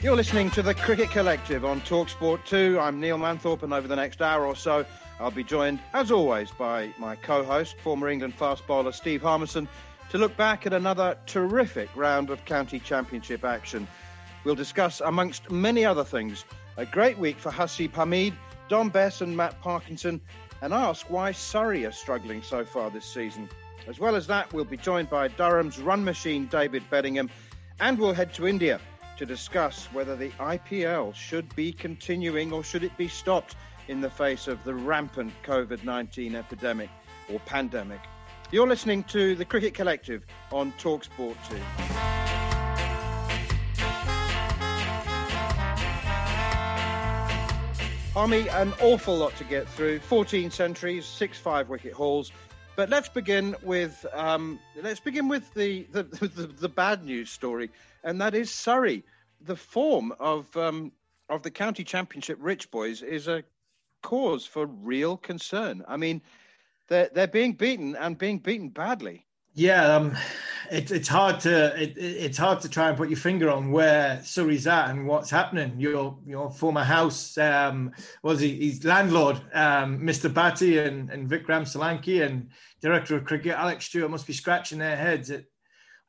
You're listening to the Cricket Collective on Talksport 2. I'm Neil Manthorpe, and over the next hour or so, I'll be joined, as always, by my co host, former England fast bowler Steve Harmison, to look back at another terrific round of county championship action. We'll discuss, amongst many other things, a great week for Haseeb Hameed, Dom Bess, and Matt Parkinson, and ask why Surrey are struggling so far this season. As well as that, we'll be joined by Durham's run machine, David Bedingham, and we'll head to India to discuss whether the IPL should be continuing or should it be stopped in the face of the rampant COVID 19 epidemic or pandemic. You're listening to the Cricket Collective on Talksport 2. Harmy, an awful lot to get through. 14 centuries, six five wicket hauls. But let's begin with um, let's begin with the the, the the, bad news story, and that is Surrey. The form of um, of the county championship rich boys is a cause for real concern. I mean, they're they're being beaten and being beaten badly. Yeah, um, it, it's hard to it, it's hard to try and put your finger on where Surrey's at and what's happening. Your your former house um, was he? He's landlord, um, Mr. Batty and, and Vikram Solanki, and director of cricket Alex Stewart must be scratching their heads.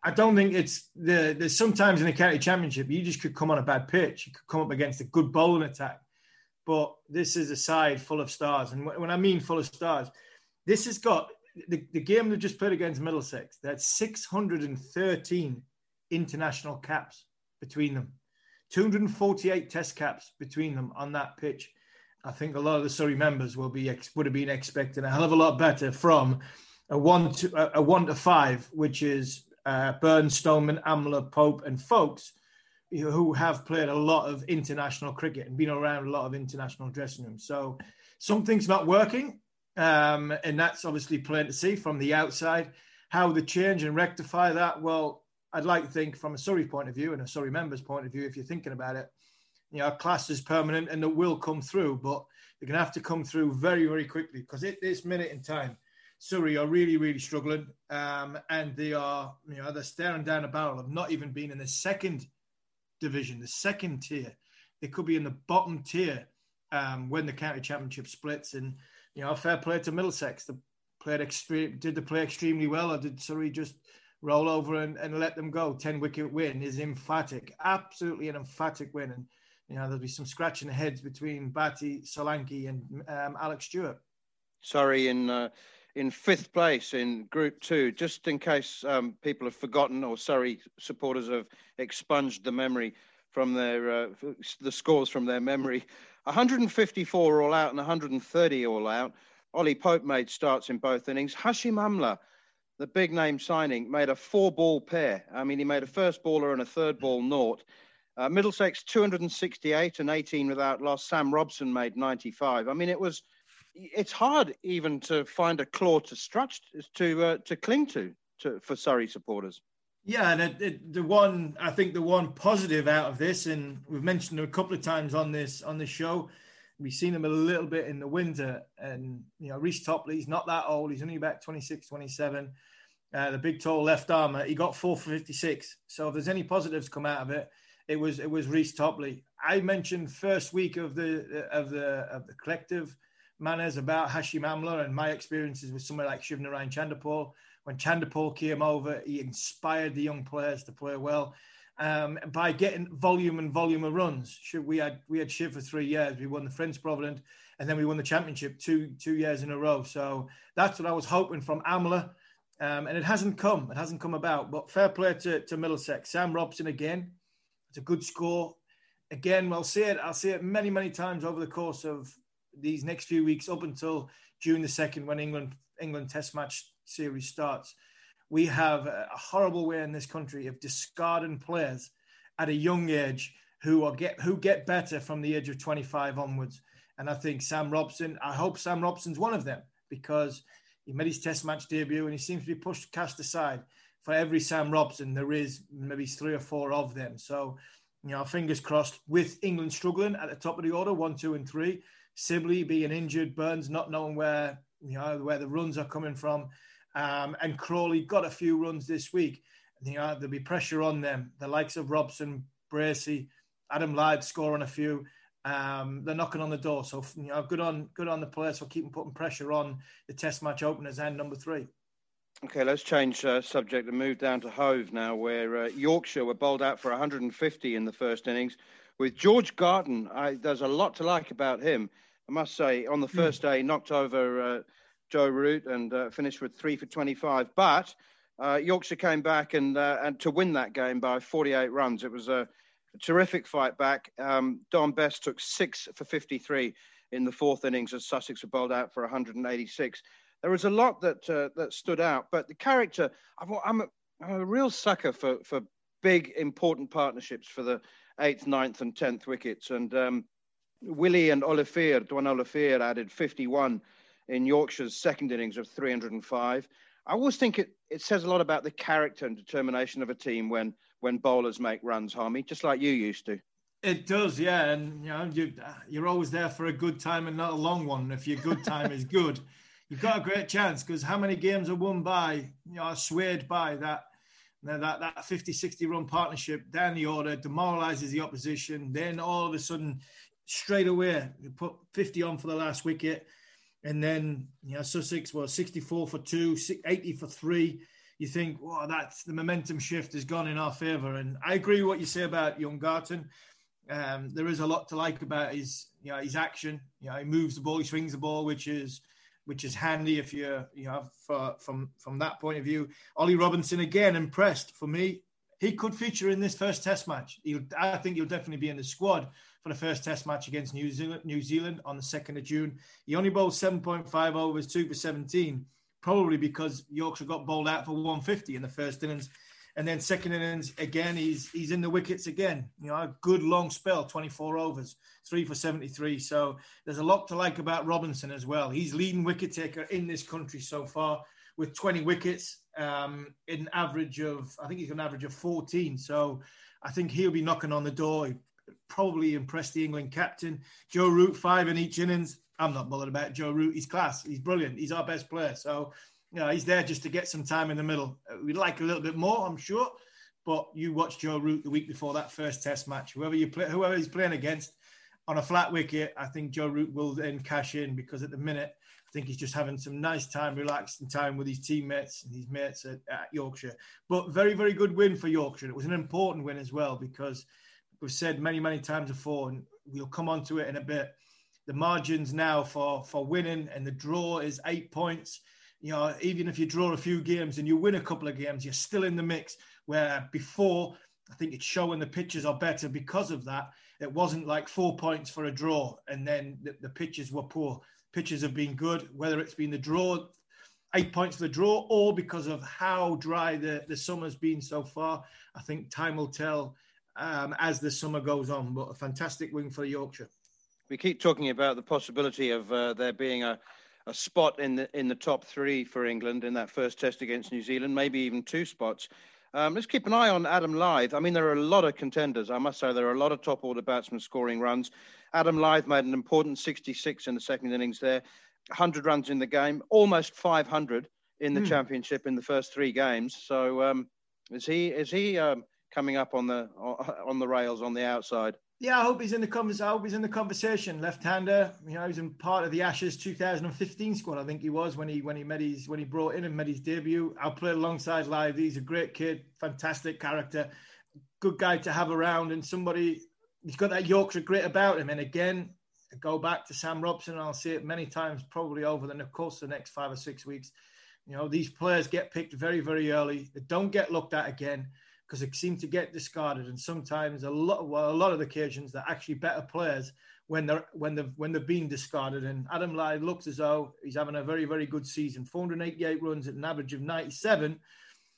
I don't think it's the. There's sometimes in the county championship you just could come on a bad pitch. You could come up against a good bowling attack, but this is a side full of stars, and when I mean full of stars, this has got the, the game they just played against Middlesex, that's 613 international caps between them, 248 test caps between them on that pitch. I think a lot of the Surrey members will be would have been expecting a hell of a lot better from a one to a one to five, which is uh, Burns, Stoneman, Amla, Pope, and Foakes, who have played a lot of international cricket and been around a lot of international dressing rooms. So something's not working. Um, and that's obviously plain to see from the outside. How they change and rectify that? Well, I'd like to think from a Surrey point of view and a Surrey member's point of view, if you're thinking about it, you know, class is permanent and it will come through, but they're going to have to come through very, very quickly because at this minute in time, Surrey are really, really struggling. Um, and they are, you know, they're staring down a barrel of not even being in the second division, the second tier. They could be in the bottom tier um, when the county championship splits. And you know, fair play to Middlesex. They played extreme. Did they play extremely well, or did Surrey just roll over and, and let them go? Ten wicket win is emphatic, absolutely an emphatic win, and you know there'll be some scratching heads between Batty, Solanki, and um, Alex Stewart. Surrey in uh, in fifth place in Group Two, just in case um, people have forgotten or Surrey supporters have expunged the memory from their uh, the scores from their memory. 154 all out and 130 all out. Ollie Pope made starts in both innings. Hashim Amla, the big name signing, made a four ball pair. I mean, he made a first baller and a third ball naught. Uh, Middlesex 268 and 18 without loss. Sam Robson made 95. I mean, it was. It's hard even to find a claw to stretch to uh, to cling to, to for Surrey supporters. Yeah, and it, it, the one I think the one positive out of this, and we've mentioned it a couple of times on this on the show, we've seen him a little bit in the winter, and you know Reece Topley, he's not that old, he's only about 26, 27. Uh, the big tall left armer, he got four for 56. So if there's any positives come out of it, it was it was Reece Topley. I mentioned first week of the of the of the collective manners about Hashim Amla and my experiences with somebody like Shivnarine Chanderpaul when Chanderpaul came over, he inspired the young players to play well. Um, by getting volume and volume of runs. We had we had Shiv for three years. We won the Friends Provident, and then we won the championship two two years in a row. So that's what I was hoping from Amla, um, and it hasn't come. It hasn't come about. But fair play to, to Middlesex. Sam Robson again. It's a good score. Again, I'll see it. I'll see it many many times over the course of these next few weeks up until June the second when England England Test match series starts, we have a horrible way in this country of discarding players at a young age who are get who get better from the age of 25 onwards. And I think Sam Robson, I hope Sam Robson's one of them because he made his test match debut and he seems to be pushed cast aside. For every Sam Robson, there is maybe three or four of them. So, you know, fingers crossed with England struggling at the top of the order, one, two, and three. Sibley being injured, Burns not knowing where you know where the runs are coming from. Um, and Crawley got a few runs this week. You know, there'll be pressure on them. The likes of Robson, Bracey, Adam Lyth scoring a few. Um, they're knocking on the door. So you know, good on good on the players for keeping putting pressure on the Test match openers and number three. Okay, let's change uh, subject and move down to Hove now, where uh, Yorkshire were bowled out for 150 in the first innings. With George Garton, I, there's a lot to like about him. I must say, on the hmm. first day, knocked over uh, Joe Root and uh, finished with three for 25. But uh, Yorkshire came back and uh, and to win that game by 48 runs. It was a, terrific fight back. Um, Dom Bess took six for 53 in the fourth innings as Sussex were bowled out for 186. There was a lot that uh, that stood out, but the character. I'm a, I'm a real sucker for for big important partnerships for the eighth, ninth, and tenth wickets. And um, Willey and Olivier, Duanne Olivier added 51 in Yorkshire's second innings of 305. I always think it, it says a lot about the character and determination of a team when when bowlers make runs, Harmy, just like you used to. It does, yeah, and you know you you're always there for a good time and not a long one. If your good time is good, you've got a great chance because how many games are won by you know swayed by that that that 50 60 run partnership down the order demoralizes the opposition then all of a sudden straight away you put 50 on for the last wicket and then you know Sussex was 64 for two, 80 for three. You think, wow, that's the momentum shift has gone in our favour. And I agree with what you say about young Garton. Um, there is a lot to like about his, you know, his action. You know, he moves the ball, he swings the ball, which is which is handy if you know, for, from from that point of view. Ollie Robinson again impressed for me. He could feature in this first Test match. He'll, I think he'll definitely be in the squad for the first Test match against New Zealand, New Zealand on the 2nd of June. He only bowled 7.5 overs, 2 for 17, probably because Yorkshire got bowled out for 150 in the first innings. And then second innings, again, he's he's in the wickets again. You know, a good long spell, 24 overs, 3 for 73. So there's a lot to like about Robinson as well. He's leading wicket taker in this country so far with 20 wickets um, in an average of, I think he's got an average of 14. So I think he'll be knocking on the door probably impressed the England captain. Joe Root, five in each innings. I'm not bothered about Joe Root. He's class. He's brilliant. He's our best player. So, you know, he's there just to get some time in the middle. Uh, we'd like a little bit more, I'm sure. But you watch Joe Root the week before that first Test match. Whoever you play, whoever he's playing against on a flat wicket, I think Joe Root will then cash in because at the minute, I think he's just having some nice time, relaxing time with his teammates and his mates at, at Yorkshire. But very, very good win for Yorkshire. It was an important win as well because we've said many, many times before, and we'll come on to it in a bit. The margins now for for winning and the draw is eight points. You know, even if you draw a few games and you win a couple of games, you're still in the mix. Where before, I think it's showing the pitches are better because of that. It wasn't like four points for a draw, and then the, the pitches were poor. Pitches have been good, whether it's been the draw, eight points for the draw, or because of how dry the, the summer's been so far. I think time will tell um, as the summer goes on. But a fantastic win for Yorkshire. We keep talking about the possibility of uh, there being a, a spot in the in the top three for England in that first test against New Zealand, maybe even two spots. Um, let's keep an eye on Adam Lyth. I mean, there are a lot of contenders. I must say, there are a lot of top order batsmen scoring runs. Adam Lyth made an important 66 in the second innings there, 100 runs in the game, almost 500 in the mm. championship in the first three games. So, um, is he is he um, coming up on the on the rails on the outside? Yeah, I hope he's in the conversation. I hope he's in the conversation. Left-hander, you know, he's in part of the Ashes 2015 squad. I think he was when he when he made his when he brought in and made his debut. I'll play alongside Live. He's a great kid, fantastic character, good guy to have around, and somebody he's got that Yorkshire grit about him. And again, I go back to Sam Robson, and I'll see it many times, probably over the course of the next five or six weeks. You know, these players get picked very, very early. They don't get looked at again because they seem to get discarded. And sometimes a lot, well, a lot of occasions, they're actually better players when they're when they've when they're being discarded. And Adam Lyth looks as though he's having a very, very good season. 488 runs at an average of 97.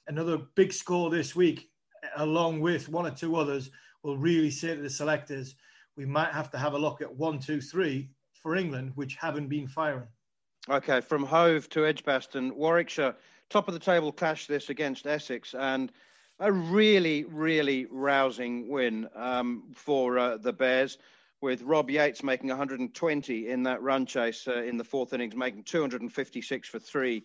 Another big score this week, along with one or two others, will really say to the selectors, we might have to have a look at one, two, three for England, which haven't been firing. Okay, from Hove to Edgbaston, Warwickshire, top of the table clash this against Essex, and a really, really rousing win um, for uh, the Bears, with Rob Yates making 120 in that run chase uh, in the fourth innings, making 256 for three.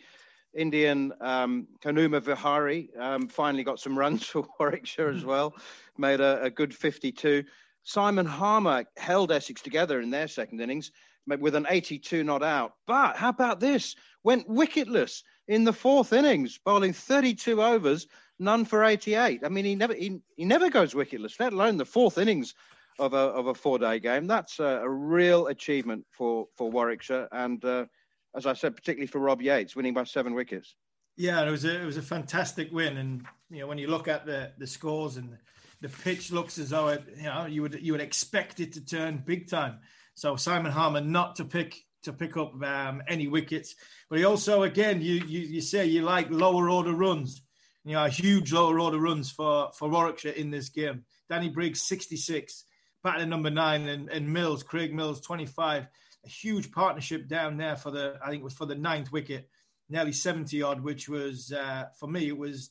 Indian um, Hanuma Vihari um, finally got some runs for Warwickshire as well, made a, a good 52. Simon Harmer held Essex together in their second innings with an 82 not out. But how about this? Went wicketless in the fourth innings, bowling 32 overs none for 88. I mean, he never he, he never goes wicketless, let alone the fourth innings of a of a four day game. That's a, a, real achievement for for Warwickshire, and uh, as I said, particularly for Rob Yates, winning by seven wickets. Yeah, it was a, it was a fantastic win, and you know when you look at the the scores and the pitch looks as though it you know you would you would expect it to turn big time. So Simon Harmer not to pick to pick up um, any wickets, but he also again you, you you say you like lower order runs you know, huge lower order runs for, for Warwickshire in this game. Danny Briggs, 66, batting number nine, and, and Miles, Craig Miles, 25. A huge partnership down there for the, I think it was for the ninth wicket, nearly 70 odd, which was, uh, for me, it was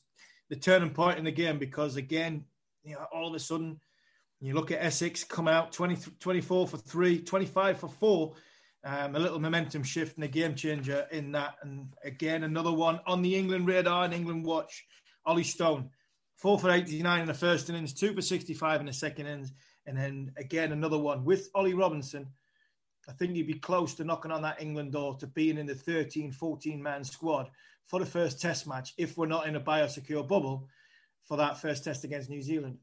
the turning point in the game because, again, you know, all of a sudden, you look at Essex come out 20, 24 for three, 25 for four. Um, a little momentum shift and a game changer in that. And again, another one on the England radar and England watch. Ollie Stone, four for 89 in the first innings, two for 65 in the second innings, and then again another one with Ollie Robinson. I think he'd be close to knocking on that England door to being in the 13, 14 man squad for the first test match if we're not in a biosecure bubble for that first test against New Zealand.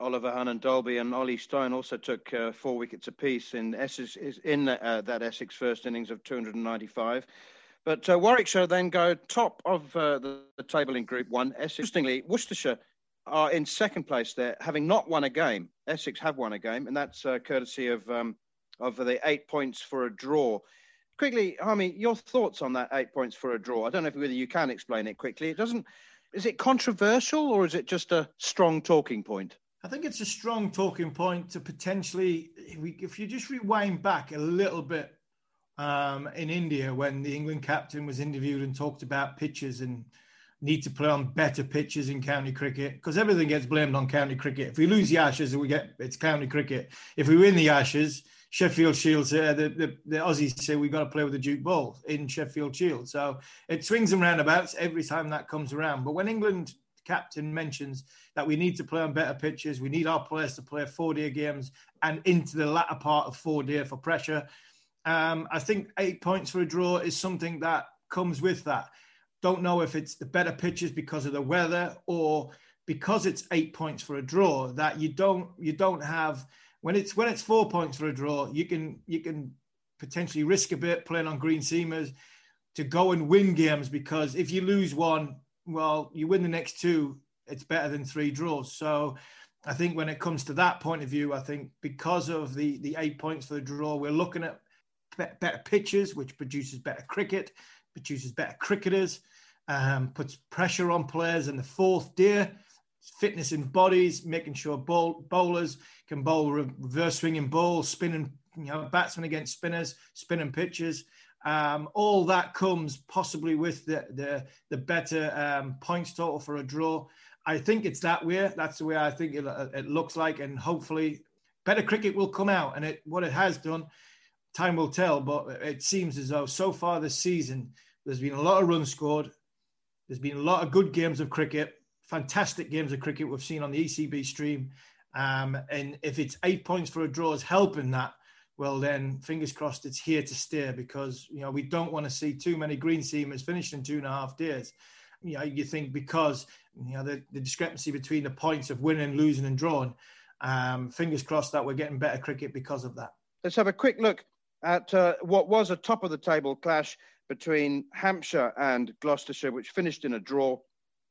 Oliver Hannon-Dalby and Ollie Stone also took uh, four wickets apiece in Essex in uh, that Essex first innings of 295. But uh, Warwickshire then go top of uh, the, the, table in Group One. Interestingly, Worcestershire are in second place there, having not won a game. Essex have won a game, and that's uh, courtesy of um, of the eight points for a draw. Quickly, Harmy, your thoughts on that eight points for a draw? I don't know if whether you can explain it quickly. It doesn't. Is it controversial or is it just a strong talking point? I think it's a strong talking point to potentially, if you just rewind back a little bit um, in India when the England captain was interviewed and talked about pitches and need to play on better pitches in county cricket because everything gets blamed on county cricket. If we lose the Ashes, we get it's county cricket. If we win the Ashes, Sheffield Shield, uh, the, the, the Aussies say we've got to play with the Duke ball in Sheffield Shield. So it swings and roundabouts every time that comes around. But when England captain mentions that we need to play on better pitches, we need our players to play four day games and into the latter part of four day for pressure. Um, I think eight points for a draw is something that comes with that. Don't know if it's the better pitches because of the weather or because it's eight points for a draw that you don't you don't have when it's when it's four points for a draw you can you can potentially risk a bit playing on green seamers to go and win games because if you lose one well you win the next two it's better than three draws so I think when it comes to that point of view I think because of the the eight points for the draw we're looking at better pitches, which produces better cricket, produces better cricketers, um, puts pressure on players in the fourth day. fitness in bodies, making sure bowl, bowlers can bowl reverse swinging balls, spinning, you know, batsmen against spinners, spinning pitches. Um, all that comes possibly with the the, the better um, points total for a draw. I think it's that way. That's the way I think it, it looks like, and hopefully, better cricket will come out. And it what it has done, time will tell. But it seems as though so far this season, there's been a lot of runs scored. There's been a lot of good games of cricket, fantastic games of cricket we've seen on the ECB stream. Um, and if it's eight points for a draw is helping that, well then fingers crossed it's here to stay because you know we don't want to see too many green seamers finished in two and a half days. You know, you think because you know the, the discrepancy between the points of winning, losing, and drawing. Um, fingers crossed that we're getting better cricket because of that. Let's have a quick look at uh, what was a top of the table clash between Hampshire and Gloucestershire, which finished in a draw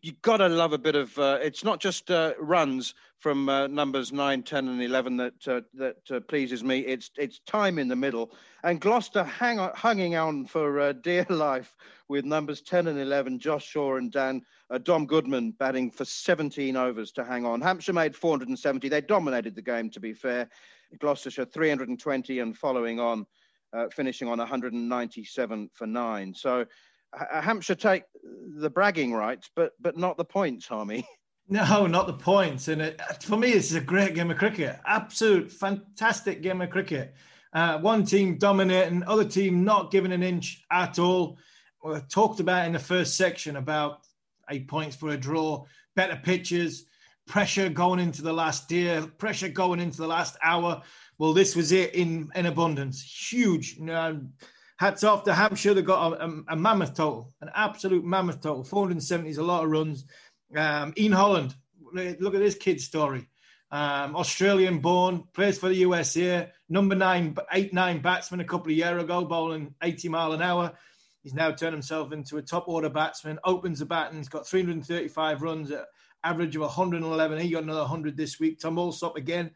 you got to love a bit of. Uh, it's not just uh, runs from uh, numbers 9, 10, and 11 that uh, that uh, pleases me. It's it's time in the middle, and Gloucester hang on, hanging on for dear life with numbers 10 and 11, Josh Shaw and Dan Dom Goodman batting for 17 overs to hang on. Hampshire made 470. They dominated the game, to be fair. Gloucestershire 320 and following on, finishing on 197 for nine. So Hampshire take the bragging rights, but but not the points, Harmy. No, not the points. And it, for me, this is a great game of cricket. Absolute fantastic game of cricket. Uh, one team dominating, other team not giving an inch at all. We talked about in the first section about eight points for a draw, better pitches, pressure going into the last day, pressure going into the last hour. Well, this was it in, in abundance. Huge. Hats off to Hampshire. They got a, a, a, mammoth total, an absolute mammoth total. 470 is a lot of runs. Um, Ian Holland, look at this kid's story. Um, Australian born, plays for the USA, number nine, eight, nine batsman a couple of years ago, bowling 80 mile an hour. He's now turned himself into a top order batsman, opens the batting, he's got 335 runs at average of 111. He got another 100 this week. Tom Alsop again,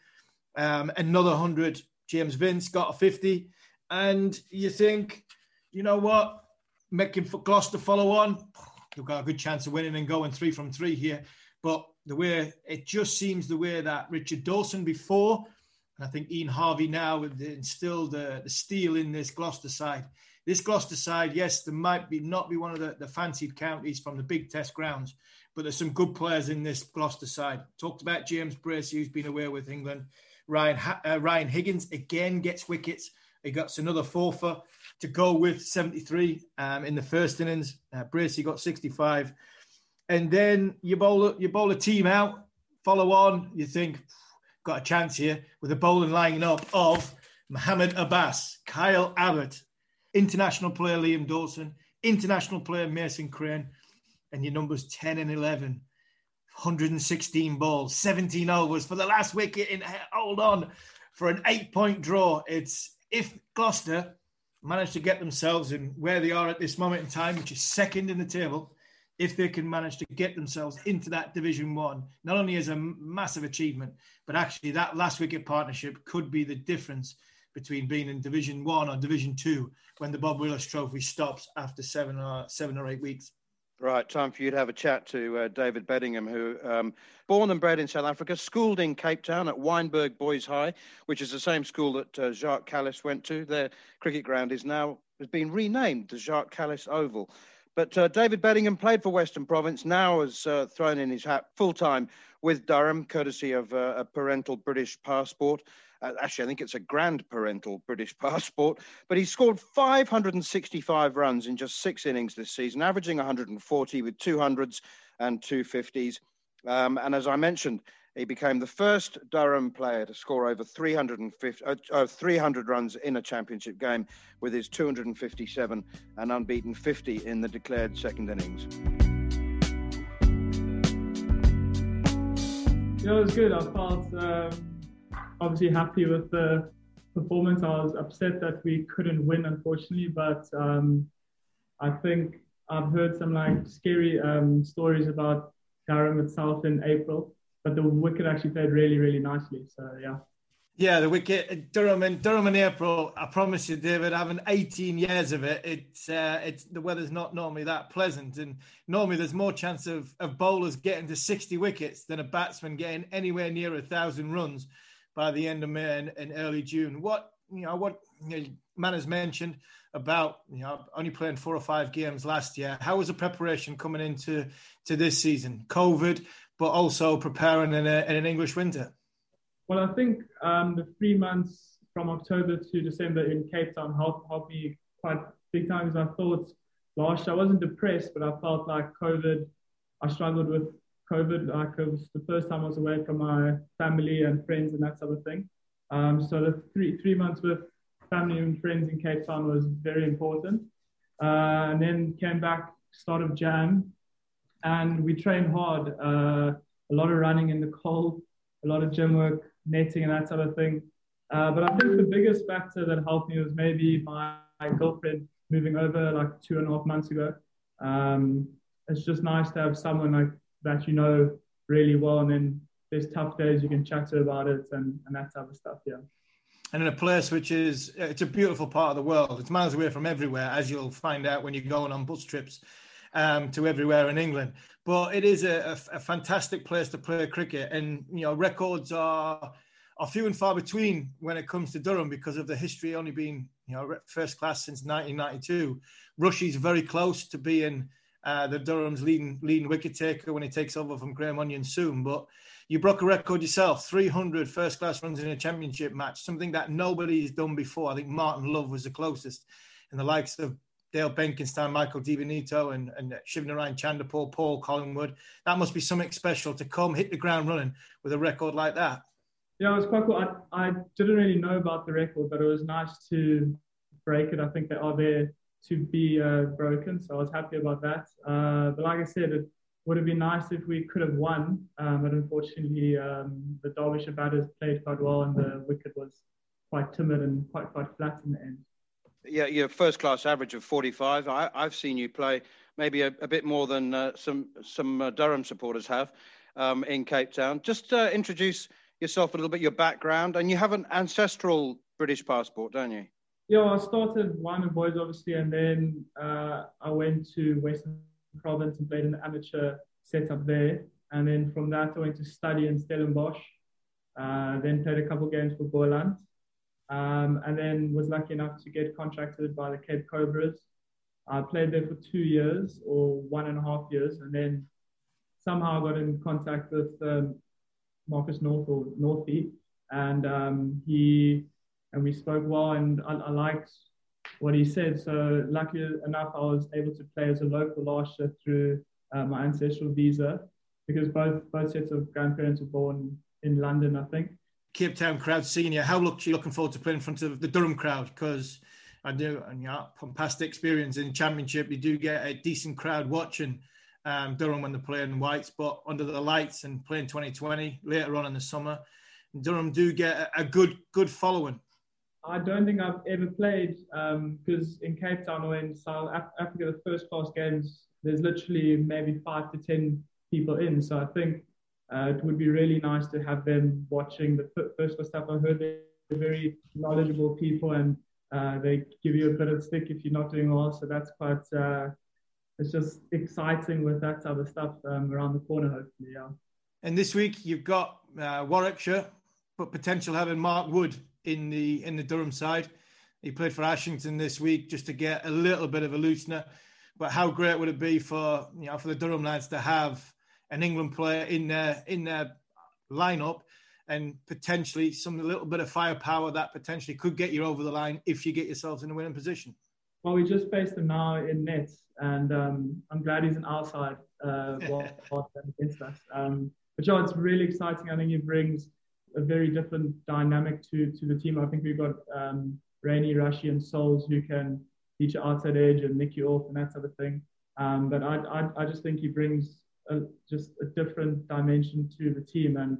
um, another 100. James Vince got a 50 and you think, you know what, making for Gloucester follow on, they've got a good chance of winning and going three from three here. But the way it just seems the way that Richard Dawson before, and I think Ian Harvey now instilled the, the steel in this Gloucester side. This Gloucester side, yes, there might be not be one of the, the fancied counties from the big test grounds, but there's some good players in this Gloucester side. Talked about James Bracey, who's been away with England. Ryan uh, Ryan Higgins again gets wickets. He got another fourfer to go with 73 um, in the first innings. Uh, Bracey got 65. And then you bowl, you bowl a team out, follow on. You think, got a chance here with a bowling lining up of Mohammed Abbas, Kyle Abbott, international player Liam Dawson, international player Mason Crane, and your numbers 10 and 11. 116 balls, 17 overs for the last wicket. In hold on for an eight point draw. It's if Gloucester manage to get themselves in where they are at this moment in time, which is second in the table, if they can manage to get themselves into that Division One, not only as a massive achievement, but actually that last wicket partnership could be the difference between being in Division One or Division Two when the Bob Willis Trophy stops after seven or seven or eight weeks. Right, time for you to have a chat to uh, David Bedingham, who, um, born and bred in South Africa, schooled in Cape Town at Wynberg Boys High, which is the same school that uh, Jacques Kallis went to. Their cricket ground is now has been renamed the Jacques Kallis Oval. But uh, David Bedingham played for Western Province, now has uh, thrown in his hat full time with Durham, courtesy of uh, a parental British passport. Uh, actually, I think it's a grand parental British passport. But he scored 565 runs in just six innings this season, averaging 140 with 200s and 250s. Um, and as I mentioned, he became the first Durham player to score over 350, uh, uh, 300 runs in a championship game with his 257 and unbeaten 50 in the declared second innings. It was good. I felt um, obviously happy with the performance. I was upset that we couldn't win, unfortunately, but um, I think I've heard some like scary um, stories about Durham itself in April, but the wicket actually played really, really nicely. So yeah. Yeah, the wicket Durham and Durham in April. I promise you, David, having 18 years of it, it's uh, it's the weather's not normally that pleasant, and normally there's more chance of of bowlers getting to 60 wickets than a batsman getting anywhere near a thousand runs by the end of May and, and early June. What you know, what you know, man has mentioned about you know only playing four or five games last year. How was the preparation coming into to this season? COVID, but also preparing in, a, in an English winter. Well, I think um, the three months from October to December in Cape Town helped, helped me quite big time. times. I thought last year I wasn't depressed, but I felt like COVID, I struggled with COVID. Like it was the first time I was away from my family and friends and that sort of thing. Um, so the three, three months with family and friends in Cape Town was very important. Uh, and then came back start of Jan, and we trained hard. Uh, a lot of running in the cold, a lot of gym work, netting and that sort of thing. Uh, but I think the biggest factor that helped me was maybe my, my girlfriend moving over like two and a half months ago. Um, it's just nice to have someone like that you know really well, and then there's tough days you can chat to about it and, and that type of stuff. Yeah. And in a place which is it's a beautiful part of the world. It's miles away from everywhere, as you'll find out when you're going on bus trips um, to everywhere in England. But it is a, a, a, fantastic place to play cricket, and you know records are are few and far between when it comes to Durham because of the history only being you know first class since 1992. Rushy's very close to being uh, the Durham's leading leading wicket taker when he takes over from Graham Onion soon, but. You broke a record yourself, 300 first class runs in a championship match, something that nobody's done before. I think Martin Love was the closest, and the likes of Dale Benkenstein, Michael Di and, and Shivnarine Chanderpaul, Paul Collingwood. That must be something special to come hit the ground running with a record like that. Yeah, it was quite cool. I, I didn't really know about the record, but it was nice to break it. I think they are there to be uh, broken, so I was happy about that. Uh, but like I said, it would have been nice if we could have won, um, but unfortunately, um, the Derbyshire batters played quite well, and the wicket was quite timid and quite quite flat in the end yeah, your first class average of 45. I, have seen you play maybe a, a bit more than uh, some some uh, Durham supporters have um, in Cape Town. Just uh, introduce yourself a little bit, your background, and you have an ancestral British passport, don't you? Yeah, I started Wynberg Boys obviously, and then uh, I went to Western Province and played the amateur setup there. And then from that, I went to study in Stellenbosch. Uh, then played a couple games for Boland um, and then was lucky enough to get contracted by the Cape Cobras. I played there for two years or one and a half years, and then somehow got in contact with um, Marcus North or Northie, and um, he and we spoke well, and I, I, liked what he said. So luckily enough, I was able to play as a local last year through uh, my ancestral visa, because both both sets of grandparents were born in London, I think. Cape Town crowd senior. How look you looking forward to playing in front of the Durham crowd? Because I do, and yeah, from past experience in Championship, you do get a decent crowd watching um, Durham when they're playing whites, but under the lights and playing 2020 later on in the summer, Durham do get a, a good good following. I don't think I've ever played because um, in Cape Town or in South Africa, the first class games, there's literally maybe five to ten people in. So I think uh, it would be really nice to have them watching the first class stuff. I heard they're very knowledgeable people and uh, they give you a bit of stick if you're not doing well. So that's quite, uh, it's just exciting with that type of stuff um, around the corner, hopefully. Yeah. And this week you've got uh, Warwickshire, but potential having Mark Wood in the in the Durham side. He played for Ashington this week just to get a little bit of a loosener. But how great would it be for you know for the Durham lads to have an England player in their in their lineup and potentially some little bit of firepower that potentially could get you over the line if you get yourselves in a winning position. Well, we just faced him now in nets, and um, I'm glad he's an outside uh, against us. Um, but yeah, it's really exciting. I think he brings a very different dynamic to to the team. I think we've got um, Rainey, Rushy, and Souls who can feature outside edge and nick you off and that sort of thing. Um, but I, I, I just think he brings a, just a different dimension to the team. And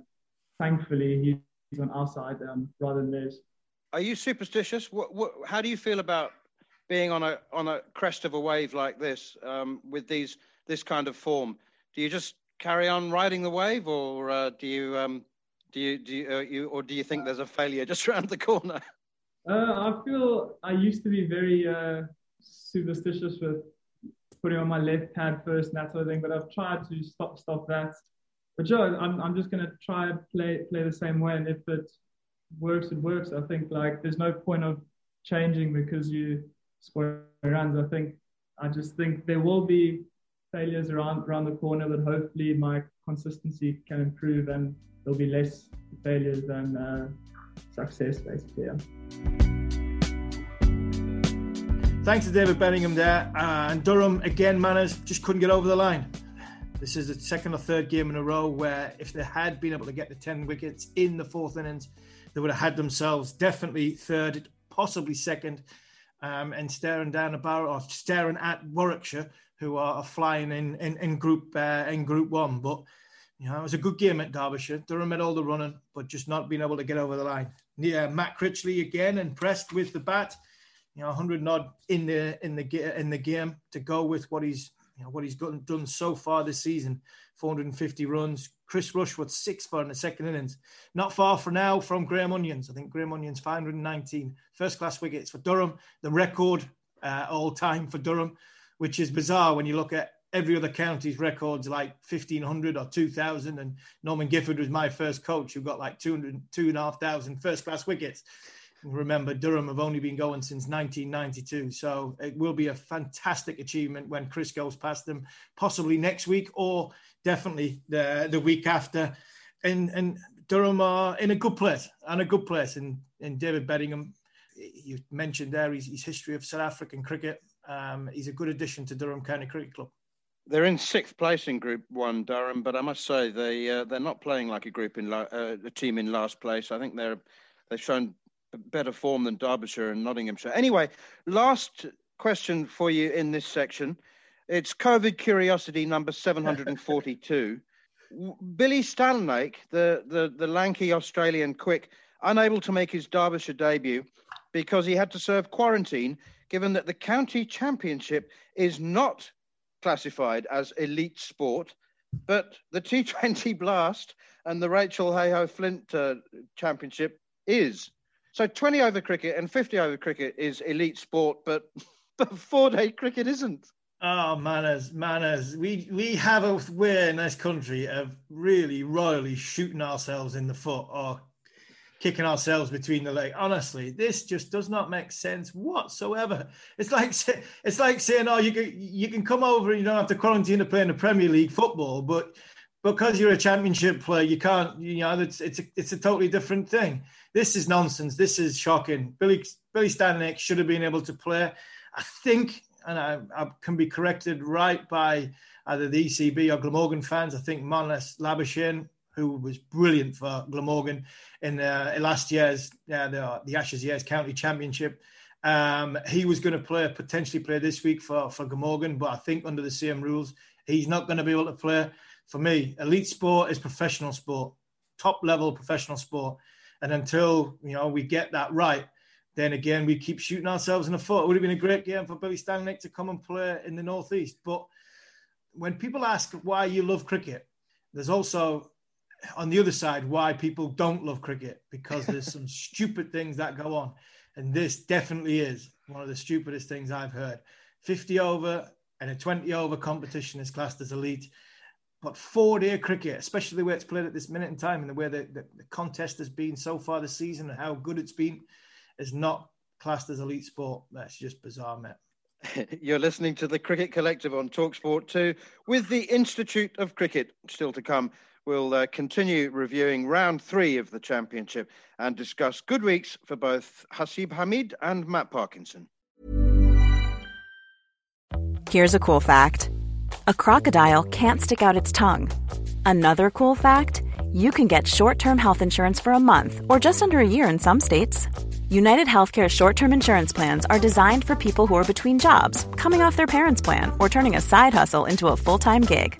thankfully, he's on our side um, rather than theirs. Are you superstitious? What, what, how do you feel about being on a on a crest of a wave like this um, with these this kind of form? Do you just carry on riding the wave, or uh, do you um, Do you do you, uh, you or do you think there's a failure just around the corner? Uh, I feel I used to be very uh, superstitious with putting on my left pad first and that sort of thing, but I've tried to stop stop that. But Joe, I'm I'm just gonna try and play play the same way, and if it works, it works. I think like there's no point of changing because you score runs. I think I just think there will be failures around around the corner, but hopefully my consistency can improve and there'll be less failures than uh, success, basically. Yeah. Thanks to David Bedingham there. Uh, and Durham, again, Manners just couldn't get over the line. This is the second or third game in a row where if they had been able to get the 10 wickets in the fourth innings, they would have had themselves definitely third, possibly second, um, and staring down a barrel or staring at Warwickshire, who are, flying in, in, in group uh, in group one. But you know, it was a good game at Derbyshire. Durham had all the running, but just not being able to get over the line. Yeah, Matt Critchley again impressed with the bat you know, 100 odd in the in the in the game to go with what he's you know what he's done, done so far this season. 450 runs. Chris Rushworth six for in the second innings. Not far for now from Graham Onions. I think Graham Onions 519 first class wickets for Durham. The record uh, all time for Durham, which is bizarre when you look at every other county's records like 1500 or 2000 and norman gifford was my first coach who got like 200 two and a half thousand first class wickets remember Durham have only been going since 1992. So it will be a fantastic achievement when Chris goes past them, possibly next week or definitely the the week after. And and Durham are in a good place and a good place. And in David Bedingham, you mentioned there his, his history of South African cricket. Um, he's a good addition to Durham County Cricket Club. They're in sixth place in Group One, Durham, but I must say they uh, they're not playing like a group in uh, a team in last place. I think they're they've shown better form than Derbyshire and Nottinghamshire. Anyway, last question for you in this section. It's COVID curiosity number 742. Billy Stanlake, the, the, the lanky Australian quick, unable to make his Derbyshire debut because he had to serve quarantine, given that the county championship is not classified as elite sport, but the T20 Blast and the Rachel Heyhoe Flint uh, championship is. So 20 over cricket and 50 over cricket is elite sport, but, but four day cricket isn't. Oh, manners, manners. We we have a way in this country of really royally shooting ourselves in the foot or kicking ourselves between the legs. Honestly, this just does not make sense whatsoever. It's like it's like saying, "Oh, you can you can come over and you don't have to quarantine to play in the Premier League football, but because you're a Championship player, you can't. You know, it's it's a, it's a totally different thing." This is nonsense. This is shocking. Billy Billy Stanlake should have been able to play. I think, and I, I can be corrected right by either the ECB or Glamorgan fans. I think Marnus Labuschagne, who was brilliant for Glamorgan in uh, last year's uh, the, the Ashes Years County Championship. Um, he was going to play potentially play this week for for Glamorgan, but I think under the same rules, he's not going to be able to play. For me, elite sport is professional sport, top level professional sport. And until you know we get that right, then again we keep shooting ourselves in the foot. It would have been a great game for Billy Stanlake to come and play in the northeast. But when people ask why you love cricket, there's also on the other side why people don't love cricket because there's some stupid things that go on, and this definitely is one of the stupidest things I've heard. 50 over and a 20 over competition is classed as elite. But four day cricket, especially the way it's played at this minute in time and the way the, the, the contest has been so far this season and how good it's been, is not classed as elite sport. That's just bizarre, mate. You're listening to the Cricket Collective on Talksport 2 with the Institute of Cricket still to come. We'll uh, continue reviewing round three of the championship and discuss good weeks for both Haseeb Hameed and Matt Parkinson. Here's a cool fact a crocodile can't stick out its tongue. Another cool fact you can get short term health insurance for a month or just under a year in some states. United Healthcare short term insurance plans are designed for people who are between jobs, coming off their parents' plan, or turning a side hustle into a full time gig.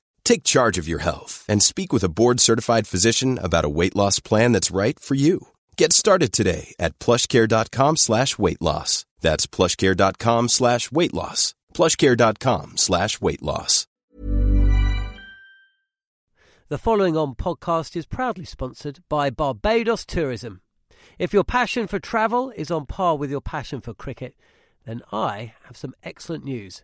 Take charge of your health and speak with a board-certified physician about a weight loss plan that's right for you. Get started today at plushcare.com slash weight loss. That's plushcare.com slash weight loss. plushcare.com slash weight loss. The following on podcast is proudly sponsored by Barbados Tourism. If your passion for travel is on par with your passion for cricket, then I have some excellent news.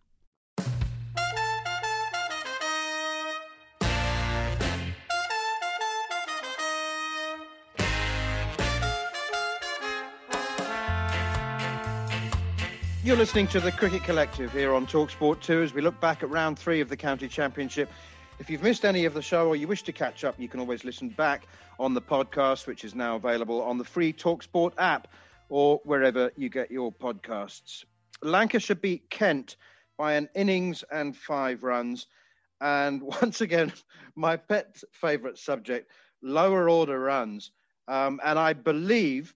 You're listening to the Cricket Collective here on Talksport 2 as we look back at round three of the County Championship. If you've missed any of the show or you wish to catch up, you can always listen back on the podcast, which is now available on the free Talksport app or wherever you get your podcasts. Lancashire beat Kent by an innings and five runs. And once again, my pet favourite subject, lower order runs. Um, and I believe,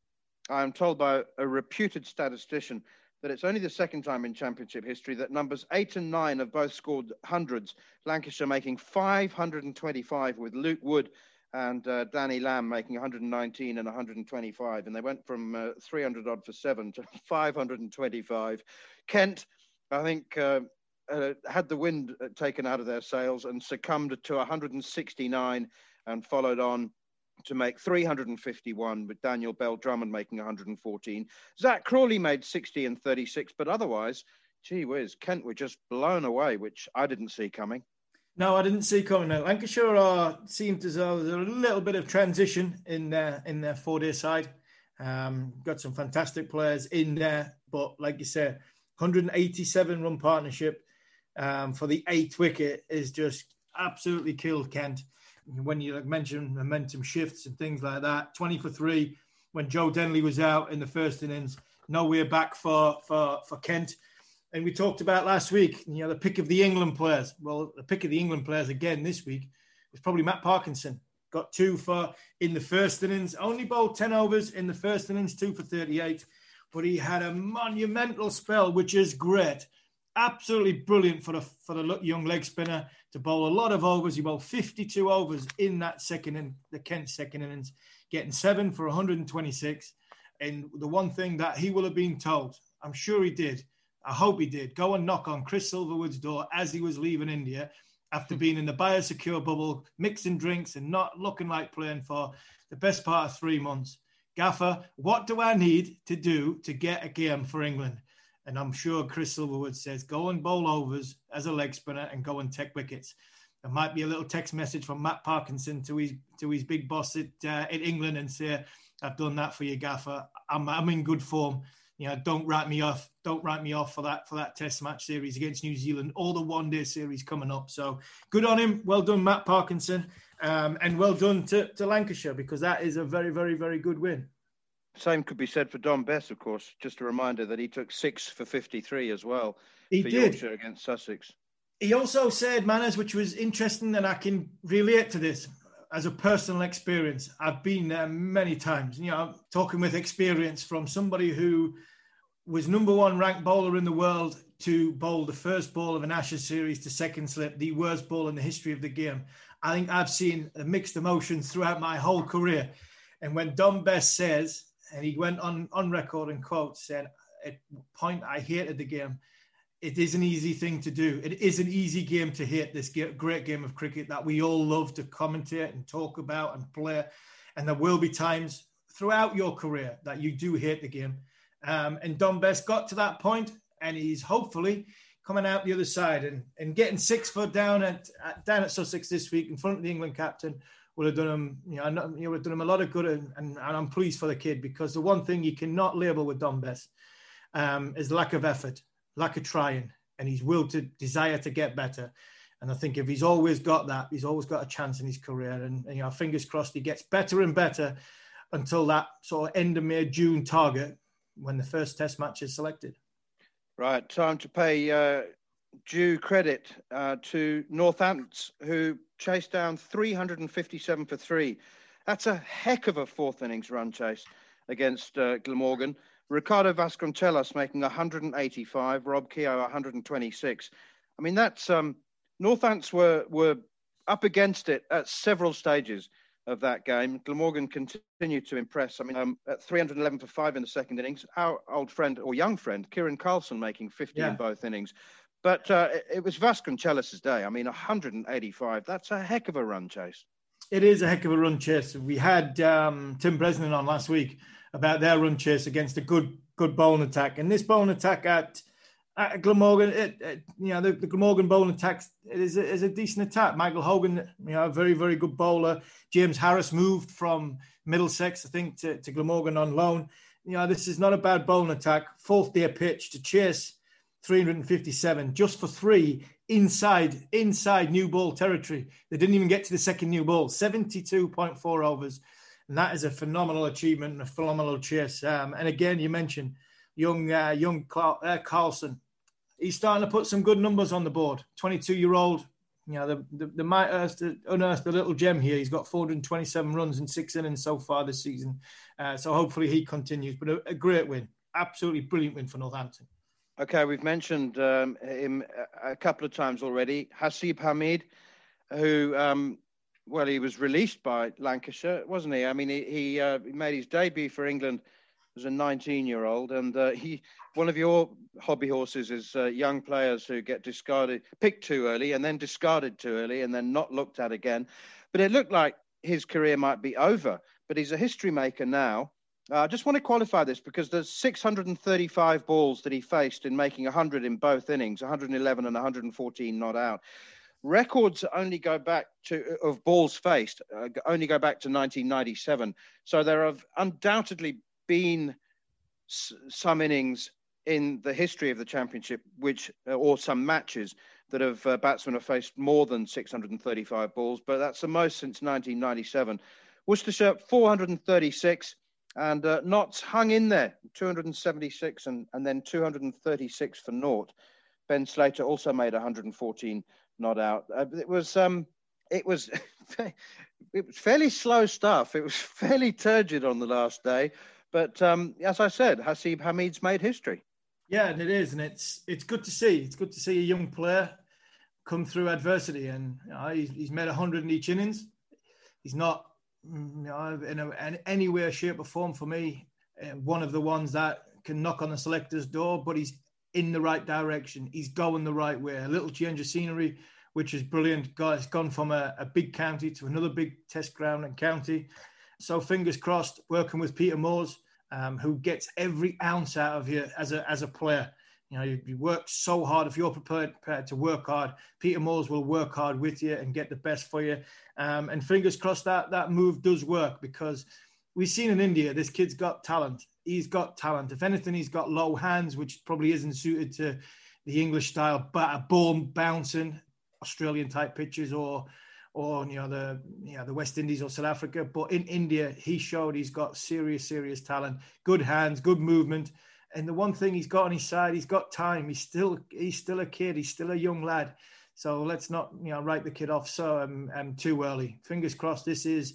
I'm told by a reputed statistician, that it's only the second time in championship history that numbers eight and nine have both scored hundreds. Lancashire making 525 with Luke Wood and uh, Danny Lamb making 119 and 125. And they went from uh, 300 odd for seven to 525. Kent, I think, uh, uh, had the wind uh, taken out of their sails and succumbed to 169 and followed on to make 351 with Daniel Bell Drummond making 114. Zak Crawley made 60 and 36, but otherwise, gee whiz, Kent were just blown away, which I didn't see coming. No, I didn't see coming. Now, Lancashire seemed as though there's a little bit of transition in their in their four day side. Um, got some fantastic players in there, but like you said, 187 run partnership um, for the eighth wicket is just absolutely killed Kent when you like momentum shifts and things like that. 20 for three when Joe Denley was out in the first innings. Nowhere back for, for, for Kent. And we talked about last week, you know, the pick of the England players. Well, the pick of the England players again this week was probably Matt Parkinson. Got two for in the first innings, only bowled 10 overs in the first innings, two for 38. But he had a monumental spell, which is great absolutely brilliant for the for the young leg spinner to bowl a lot of overs. He bowled 52 overs in that second in the Kent second innings, getting seven for 126. And the one thing that he will have been told, I'm sure he did. I hope he did. Go and knock on Chris Silverwood's door as he was leaving India after hmm. being in the biosecure bubble, mixing drinks and not looking like playing for the best part of three months. Gaffer, what do I need to do to get a game for England? And I'm sure Chris Silverwood says, go and bowl overs as a leg spinner and go and take wickets. There might be a little text message from Matt Parkinson to his to his big boss at uh, in England and say, "I've done that for you, Gaffer. I'm I'm in good form. You know, don't write me off. Don't write me off for that for that Test match series against New Zealand or the One Day series coming up. So good on him. Well done, Matt Parkinson, um, and well done to, to Lancashire because that is a very very very good win. Same could be said for Dom Bess, of course. Just a reminder that he took six for 53 as well he for did. Yorkshire against Sussex. He also said, Manners, which was interesting, and I can relate to this as a personal experience. I've been there many times, you know, talking with experience from somebody who was number one ranked bowler in the world to bowl the first ball of an Ashes series to second slip, the worst ball in the history of the game. I think I've seen a mixed emotions throughout my whole career. And when Dom Bess says and he went on on record and quote said, "At point I hated the game. it is an easy thing to do. It is an easy game to hit. This great game of cricket that we all love to commentate and talk about and play. And there will be times throughout your career that you do hate the game. Um, and Dom Bess got to that point, and he's hopefully coming out the other side and, and getting six foot down at, at down at Sussex this week in front of the England captain would have done him, you know, you know, would have done him a lot of good, and, and, I'm pleased for the kid because the one thing you cannot label with Bess um, is lack of effort, lack of trying, and his will to desire to get better. And I think if he's always got that, he's always got a chance in his career. And, and you know, fingers crossed, he gets better and better until that sort of end of May, June target when the first Test match is selected. Right, time to pay uh, due credit uh, to Northants, who chased down 357 for three. That's a heck of a fourth innings run chase against uh, Glamorgan. Ricardo Vasconcelos making 185, Rob Keogh 126. I mean, that's um, Northants were were up against it at several stages of that game. Glamorgan continued to impress. I mean, um, at 311 for five in the second innings, our old friend or young friend, Kiran Carlson, making 50 yeah. in both innings. But uh, it was Vasconcelos' day. I mean, 185. That's a heck of a run chase. It is a heck of a run chase. We had um, Tim Bresnan on last week about their run chase against a good good bowling attack, and this bowling attack at at Glamorgan, it, it, you know, the, the Glamorgan bowling attack is a, is a decent attack. Michael Hogan, you know, a very, very good bowler. James Harris moved from Middlesex, I think, to, to Glamorgan on loan. You know, this is not a bad bowling attack. Fourth day pitch to chase 357 just for three inside inside new ball territory. They didn't even get to the second new ball. 72.4 overs. And that is a phenomenal achievement and a phenomenal chase. Um, and again, you mentioned young uh, young uh, Carlson he's starting to put some good numbers on the board. 22 year old, you know, the, the, the might unearth the little gem here. He's got 427 runs in six innings so far this season. Uh, so hopefully he continues. But a, a, great win, absolutely brilliant win for Northampton. Okay, we've mentioned um, him a couple of times already. Haseeb Hameed, who, um, well, he was released by Lancashire, wasn't he? I mean, he, he, uh, made his debut for England as a 19 year old, and uh, he one of your hobby horses is uh, young players who get discarded, picked too early, and then discarded too early, and then not looked at again. But it looked like his career might be over. But he's a history maker now. Uh, I just want to qualify this because there's 635 balls that he faced in making 100 in both innings, 111 and 114 not out. Records only go back to of balls faced uh, only go back to 1997. So there have undoubtedly been s- some innings in the history of the championship, which uh, or some matches that have uh, batsmen have faced more than 635 balls, but that's the most since 1997. Worcestershire 436, and uh, Notts hung in there 276 and, and then 236 for naught. Ben Slater also made 114 not out. Uh, it was um, it was it was fairly slow stuff. It was fairly turgid on the last day, but um, as I said, Haseeb Hameed's made history. Yeah, and it is, and it's it's good to see. It's good to see a young player come through adversity, and you know, he's, he's made hundred in each innings. He's not, know, in, a, in any way, shape, or form for me, uh, one of the ones that can knock on the selector's door, but he's in the right direction. He's going the right way. A little change of scenery, which is brilliant. It's gone from a, a big county to another big test ground and county. So fingers crossed, working with Peter Moores um, who gets every ounce out of you as a as a player. You know, you, you work so hard. If you're prepared, prepared, to work hard, Peter Moores will work hard with you and get the best for you. Um, and fingers crossed that that move does work because we've seen in India this kid's got talent. He's got talent. If anything, he's got low hands, which probably isn't suited to the English style, but a ball bouncing Australian type pitches or or you know the you know the West Indies or South Africa. But in India, he showed he's got serious, serious talent, good hands, good movement. And the one thing he's got on his side, he's got time. He's still he's still a kid. He's still a young lad. So let's not you know write the kid off so um, um too early. Fingers crossed. This is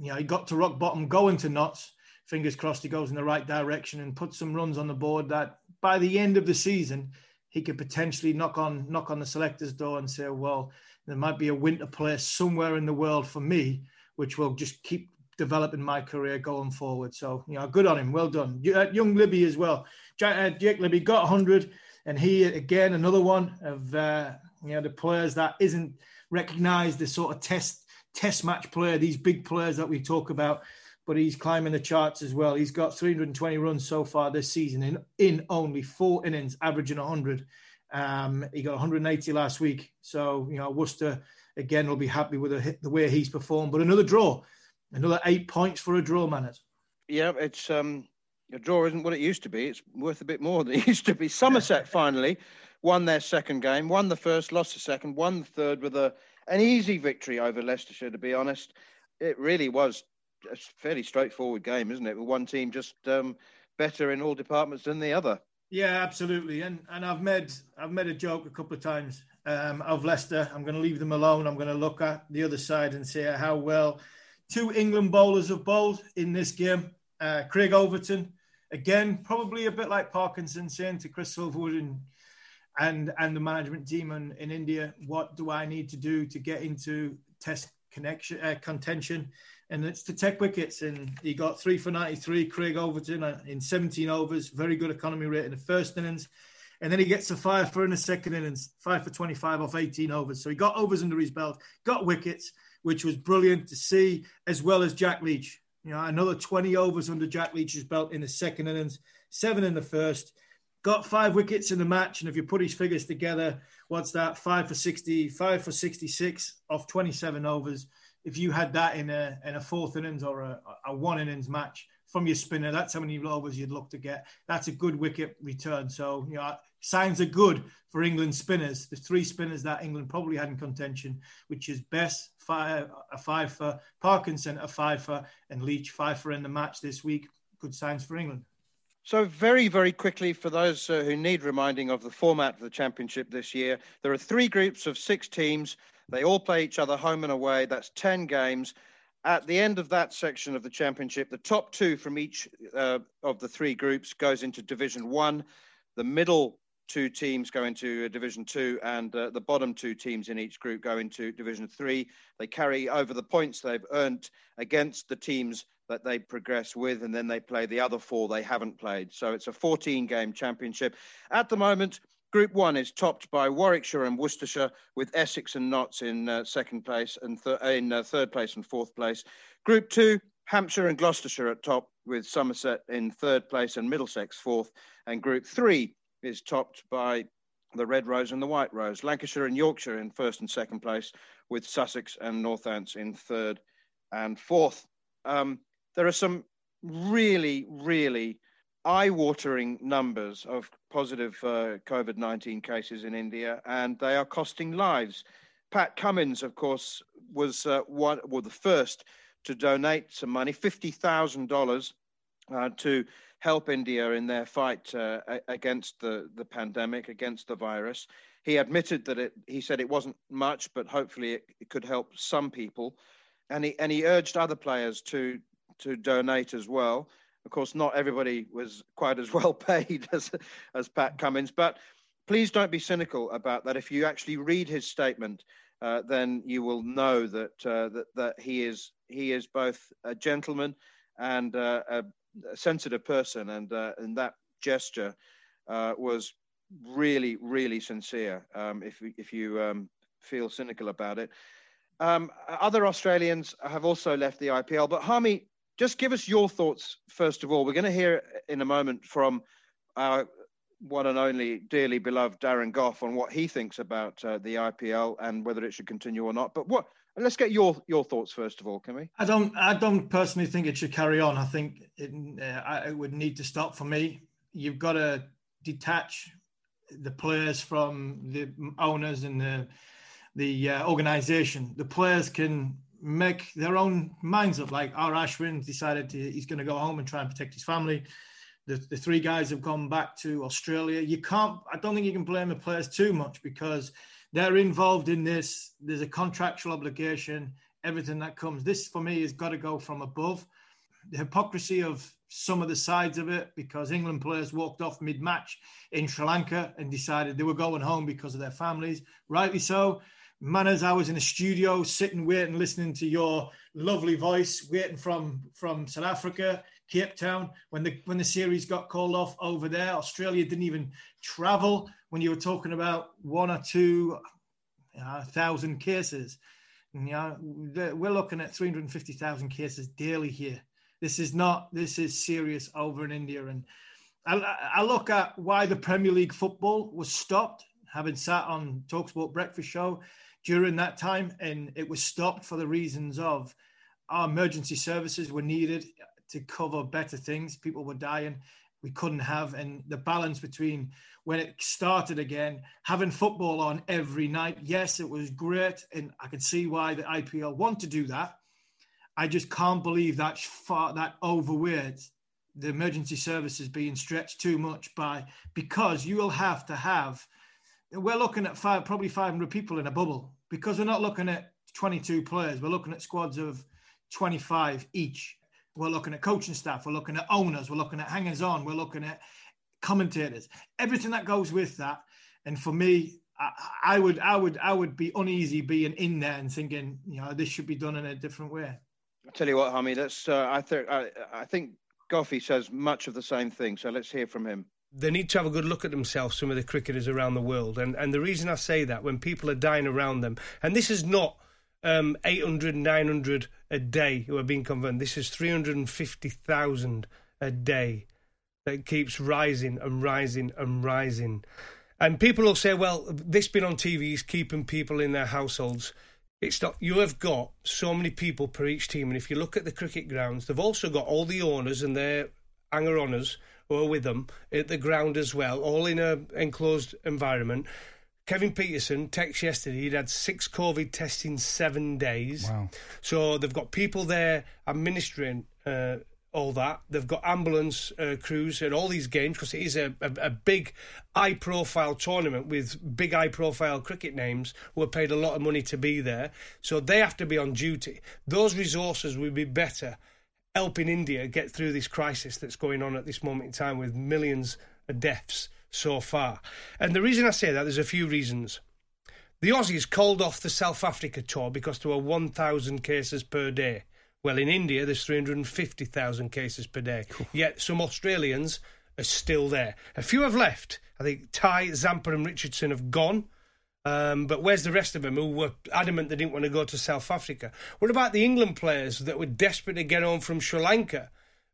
you know he got to rock bottom, going to Notts. Fingers crossed he goes in the right direction and puts some runs on the board that by the end of the season he could potentially knock on knock on the selector's door and say, well, there might be a winter place somewhere in the world for me, which will just keep developing my career going forward. So, you know, good on him. Well done. Uh, young Libby as well. Uh, Jake Libby got 100. And he again another one of uh, you know the players that isn't recognised the sort of test test match player. These big players that we talk about, but he's climbing the charts as well. He's got 320 runs so far this season in in only four innings, averaging 100. Um, he got 180 last week. So you know Worcester again will be happy with the, the way he's performed. But another draw, another eight points for a draw, Manners. Yeah, it's um, a draw isn't what it used to be. It's worth a bit more than it used to be. Somerset finally won their second game, won the first, lost the second, won the third with a an easy victory over Leicestershire. To be honest, it really was a fairly straightforward game, isn't it? With one team just um, better in all departments than the other. Yeah, absolutely. And and I've made I've made a joke a couple of times um, of Leicester. I'm going to leave them alone. I'm going to look at the other side and see how well two England bowlers have bowled in this game. Uh, Craig Overton again, probably a bit like Parkinson saying to Chris Silverwood and and and the management team in, in India, what do I need to do to get into test connection uh, contention? And it's to take wickets. And he got three for 93, Craig Overton uh, in 17 overs, very good economy rate in the first innings. And then he gets a five for in the second innings, five for 25 off 18 overs. So he got overs under his belt, got wickets, which was brilliant to see, as well as Jack Leach. You know, another 20 overs under Jack Leach's belt in the second innings, seven in the first. Got five wickets in the match, and if you put his figures together, what's that? Five for 60, five for 66 off 27 overs. If you had that in a in a fourth innings or a, a one innings match from your spinner, that's how many overs you'd look to get. That's a good wicket return. So, you know, signs are good for England spinners. The three spinners that England probably had in contention, which is Bess, five, a five for Parkinson, a five for, and Leach, five for in the match this week. Good signs for England. So, very, very quickly, for those uh, who need reminding of the format of the championship this year, there are three groups of six teams. They all play each other home and away. That's 10 games. At the end of that section of the championship, the top two from each uh, of the three groups goes into Division One. The middle two teams go into Division Two, and uh, the bottom two teams in each group go into Division Three. They carry over the points they've earned against the teams that they progress with, and then they play the other four they haven't played. So it's a 14 game championship. At the moment, Group One is topped by Warwickshire and Worcestershire, with Essex and Notts in uh, second place and th- in uh, third place and fourth place. Group Two, Hampshire and Gloucestershire at top, with Somerset in third place and Middlesex fourth. And Group Three, is topped by the Red Rose and the White Rose. Lancashire and Yorkshire in first and second place, with Sussex and Northants in third and fourth. Um, there are some really, really eye-watering numbers of positive uh, COVID-19 cases in India, and they are costing lives. Pat Cummins, of course, was uh, one, well, the first to donate some money, fifty thousand uh, to help India in their fight uh, against the, the pandemic, against the virus. He admitted that it, he said it wasn't much, but hopefully it, it could help some people. And he, and he urged other players to, to donate as well. Of course, not everybody was quite as well paid as, as Pat Cummins, but please don't be cynical about that. If you actually read his statement, uh, then you will know that, uh, that, that he, is, he is both a gentleman and uh, a, a sensitive person, and uh, and that gesture uh, was really, really sincere. Um, if if you um, feel cynical about it, um, other Australians have also left the IPL. But Harmy, just give us your thoughts first of all. We're going to hear in a moment from our one and only dearly beloved Darren Gough on what he thinks about uh, the IPL and whether it should continue or not. But what let's get your your thoughts first of all, can we? I don't I don't personally think it should carry on. I think it, uh, it would need to stop for me. You've got to detach the players from the owners and the the uh, organization. The players can make their own minds up. Like R Ashwin decided to, he's going to go home and try and protect his family. The, the three guys have gone back to Australia. You can't. I don't think you can blame the players too much because they're involved in this. There's a contractual obligation, everything that comes. This, for me, has got to go from above. The hypocrisy of some of the sides of it, because England players walked off mid match in Sri Lanka and decided they were going home because of their families. Rightly so. Manners, I was in the studio sitting, waiting, listening to your lovely voice, waiting from from South Africa, Cape Town, when the when the series got called off over there. Australia didn't even travel when you were talking about one or two uh, thousand cases. You know, we're looking at 350,000 cases daily here. This is not, this is serious over in India. And I, I look at why the Premier League football was stopped, having sat on Talksport Breakfast Show during that time, and it was stopped for the reasons of our emergency services were needed to cover better things. People were dying. We couldn't have, and the balance between when it started again, having football on every night. Yes, it was great, and I can see why the IPL want to do that. I just can't believe that far that overweight the emergency services being stretched too much by because you will have to have. We're looking at five, probably 500 people in a bubble because we're not looking at 22 players. We're looking at squads of 25 each. We're looking at coaching staff. We're looking at owners. We're looking at hangers on. We're looking at commentators, everything that goes with that. And for me, I, I, would, I would, I would be uneasy being in there and thinking, you know, this should be done in a different way. I tell you what, Harmy, let's. Uh, I think I, I think Goffey says much of the same thing. So let's hear from him. They need to have a good look at themselves, some of the cricketers around the world. And, and the reason I say that, when people are dying around them, and this is not um, 800, 900 a day who are being confirmed, this is 350,000 a day that keeps rising and rising and rising. And people will say, well, this being on TV is keeping people in their households. It's not. You have got so many people per each team, and if you look at the cricket grounds, they've also got all the owners and their hanger oners who are with them at the ground as well, all in a enclosed environment. Kevin Pietersen texted yesterday he'd had six COVID tests in seven days. Wow. So they've got people there administering uh, all that. They've got ambulance uh, crews at all these games because it is a, a, a big, high profile tournament with big, high profile cricket names who are paid a lot of money to be there. So they have to be on duty. Those resources would be better helping India get through this crisis that's going on at this moment in time with millions of deaths so far. And the reason I say that, there's a few reasons. The Aussies called off the South Africa tour because there were 1,000 cases per day. Well, in India, there's 350,000 cases per day. Yet some Australians are still there. A few have left. I think Tye, Zampa, and Richardson have gone. Um, but where's the rest of them who were adamant they didn't want to go to South Africa? What about the England players that were desperate to get home from Sri Lanka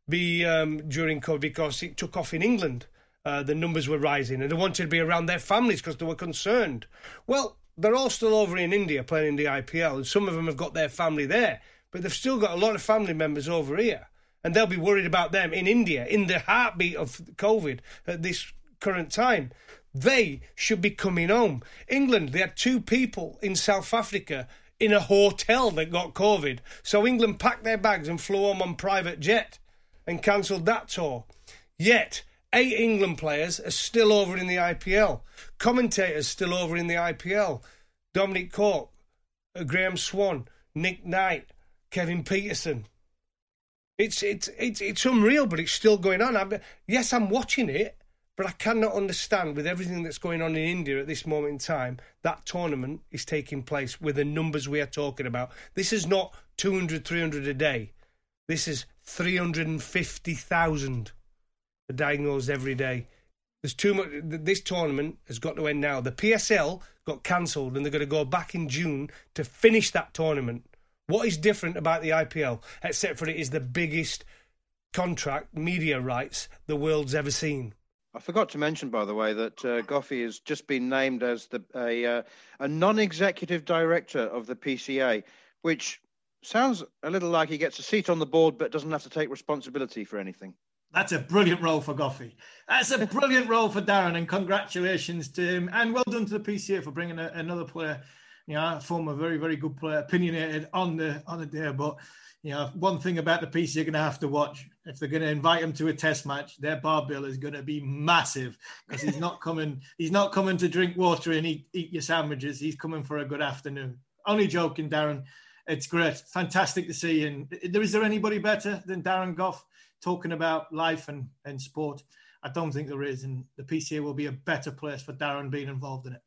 be, um, during COVID because it took off in England? Uh, the numbers were rising and they wanted to be around their families because they were concerned. Well, they're all still over in India playing in the IPL, and some of them have got their family there but they've still got a lot of family members over here. And they'll be worried about them in India, in the heartbeat of COVID at this current time. They should be coming home. England, they had two people in South Africa in a hotel that got COVID. So England packed their bags and flew home on private jet and cancelled that tour. Yet, eight England players are still over in the IPL. Commentators still over in the IPL. Dominic Cork, Graeme Swann, Nick Knight, Kevin Pietersen. It's it's it's it's unreal, but it's still going on. I'm, yes, I'm watching it, but I cannot understand with everything that's going on in India at this moment in time that tournament is taking place with the numbers we are talking about. This is not 200, 300 a day. This is 350,000 diagnosed every day. There's too much. This tournament has got to end now. The PSL got cancelled, and they're going to go back in June to finish that tournament. What is different about the IPL, except for it is the biggest contract media rights the world's ever seen? I forgot to mention, by the way, that uh, Goffey has just been named as the, a, uh, a non-executive director of the PCA, which sounds a little like he gets a seat on the board but doesn't have to take responsibility for anything. That's a brilliant role for Goffey. That's a brilliant role for Darren, and congratulations to him. And well done to the PCA for bringing a, another player you know, a former very, very good player, opinionated on the on the day. But you know, one thing about the PCA you're going to have to watch if they're going to invite him to a test match, their bar bill is going to be massive because he's not coming. He's not coming to drink water and eat eat your sandwiches. He's coming for a good afternoon. Only joking, Darren. It's great, fantastic to see. And is there anybody better than Darren Gough talking about life and and sport? I don't think there is, and the PCA will be a better place for Darren being involved in it.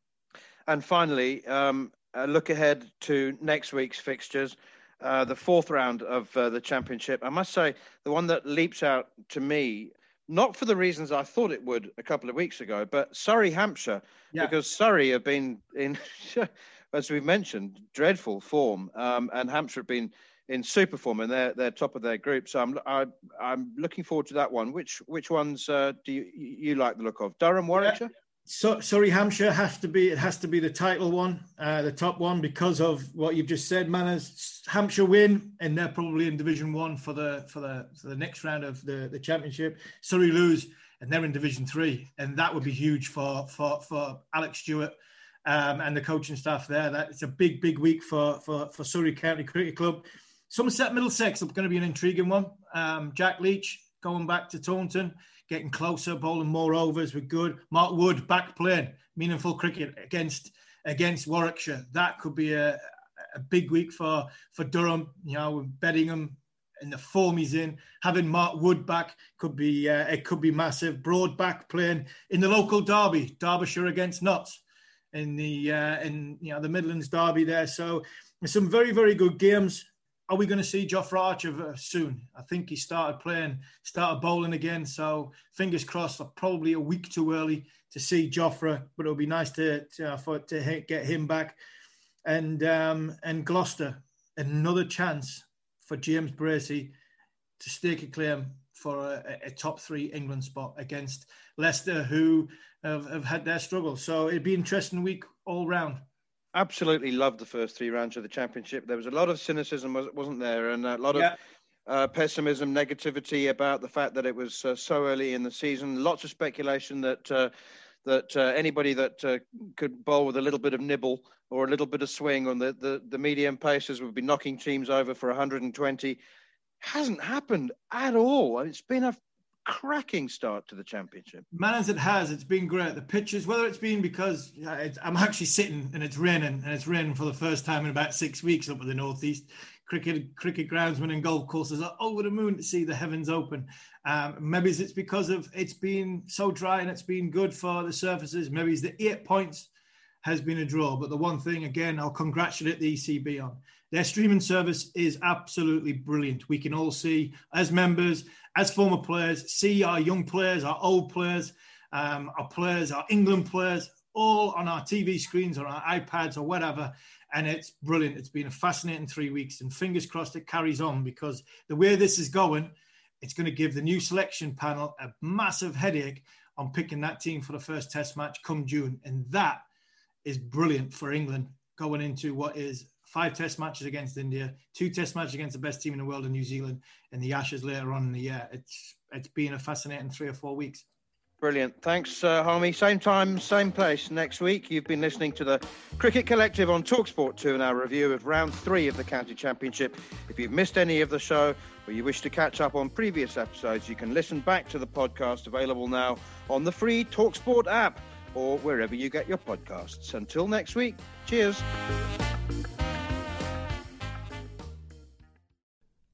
And finally, um, a look ahead to next week's fixtures. Uh, the fourth round of uh, the championship. I must say, the one that leaps out to me, not for the reasons I thought it would a couple of weeks ago, but Surrey, Hampshire, yeah. because Surrey have been in, as we've mentioned, dreadful form, um, and Hampshire have been in super form, and they're they're top of their group. So I'm I, am i am looking forward to that one. Which which ones uh, do you you like the look of? Durham, Warwickshire. Yeah. So, sorry, Hampshire has to be. It has to be the title one, uh, the top one, because of what you've just said. Manners, Hampshire win, and they're probably in Division One for the for the for the next round of the the championship. Surrey lose, and they're in Division Three, and that would be huge for for for Alec Stewart um, and the coaching staff there. That it's a big big week for for for Surrey County Cricket Club. Somerset Middlesex is going to be an intriguing one. Um, Jack Leach going back to Taunton getting closer, bowling more overs with good. Mark Wood back playing meaningful cricket against against Warwickshire. That could be a, a big week for for Durham. You know, betting him in the form he's in. Having Mark Wood back could be uh, it could be massive. Broad back playing in the local derby, Derbyshire against Notts in the uh, in you know the Midlands derby there. So some very very good games are we going to see Jofra Archer soon? I think he started playing, started bowling again. So fingers crossed. Probably a week too early to see Jofra, but it'll be nice to to, uh, for, to get him back. And um, and Gloucester, another chance for James Bracey to stake a claim for a, a, top three England spot against Leicester, who have, have had their struggles. So it'd be an interesting week all round absolutely loved the first three rounds of the championship. There was a lot of cynicism, wasn't there, and a lot of uh, pessimism, negativity about the fact that it was uh, so early in the season. Lots of speculation that uh, that uh, anybody that uh, could bowl with a little bit of nibble or a little bit of swing on the, the, the medium paces would be knocking teams over for 120. Hasn't happened at all. It's been a cracking start to the championship. Man, as it has, it's been great. The pitches, whether it's been because I'm actually sitting and it's raining, and it's raining for the first time in about six weeks up in the northeast. Cricket, cricket groundsmen and golf courses are over the moon to see the heavens open. Um, maybe it's because of it's been so dry and it's been good for the surfaces. Maybe it's the eight points has been a draw. But the one thing, again, I'll congratulate the ECB on their streaming service is absolutely brilliant. We can all see, as members, as former players, see our young players, our old players, um, our players, our England players, all on our TV screens or our iPads or whatever. And it's brilliant. It's been a fascinating three weeks, and fingers crossed it carries on because the way this is going, it's going to give the new selection panel a massive headache on picking that team for the first test match come June. And that is brilliant for England going into what is five test matches against India, two test matches against the best team in the world in New Zealand, and the Ashes later on in the year. It's it's been a fascinating three or four weeks. Brilliant. Thanks, uh, Harmy. Same time, same place next week. You've been listening to the Cricket Collective on Talksport 2 and our review of round three of the County Championship. If you've missed any of the show or you wish to catch up on previous episodes, you can listen back to the podcast available now on the free Talksport app or wherever you get your podcasts. Until next week, cheers.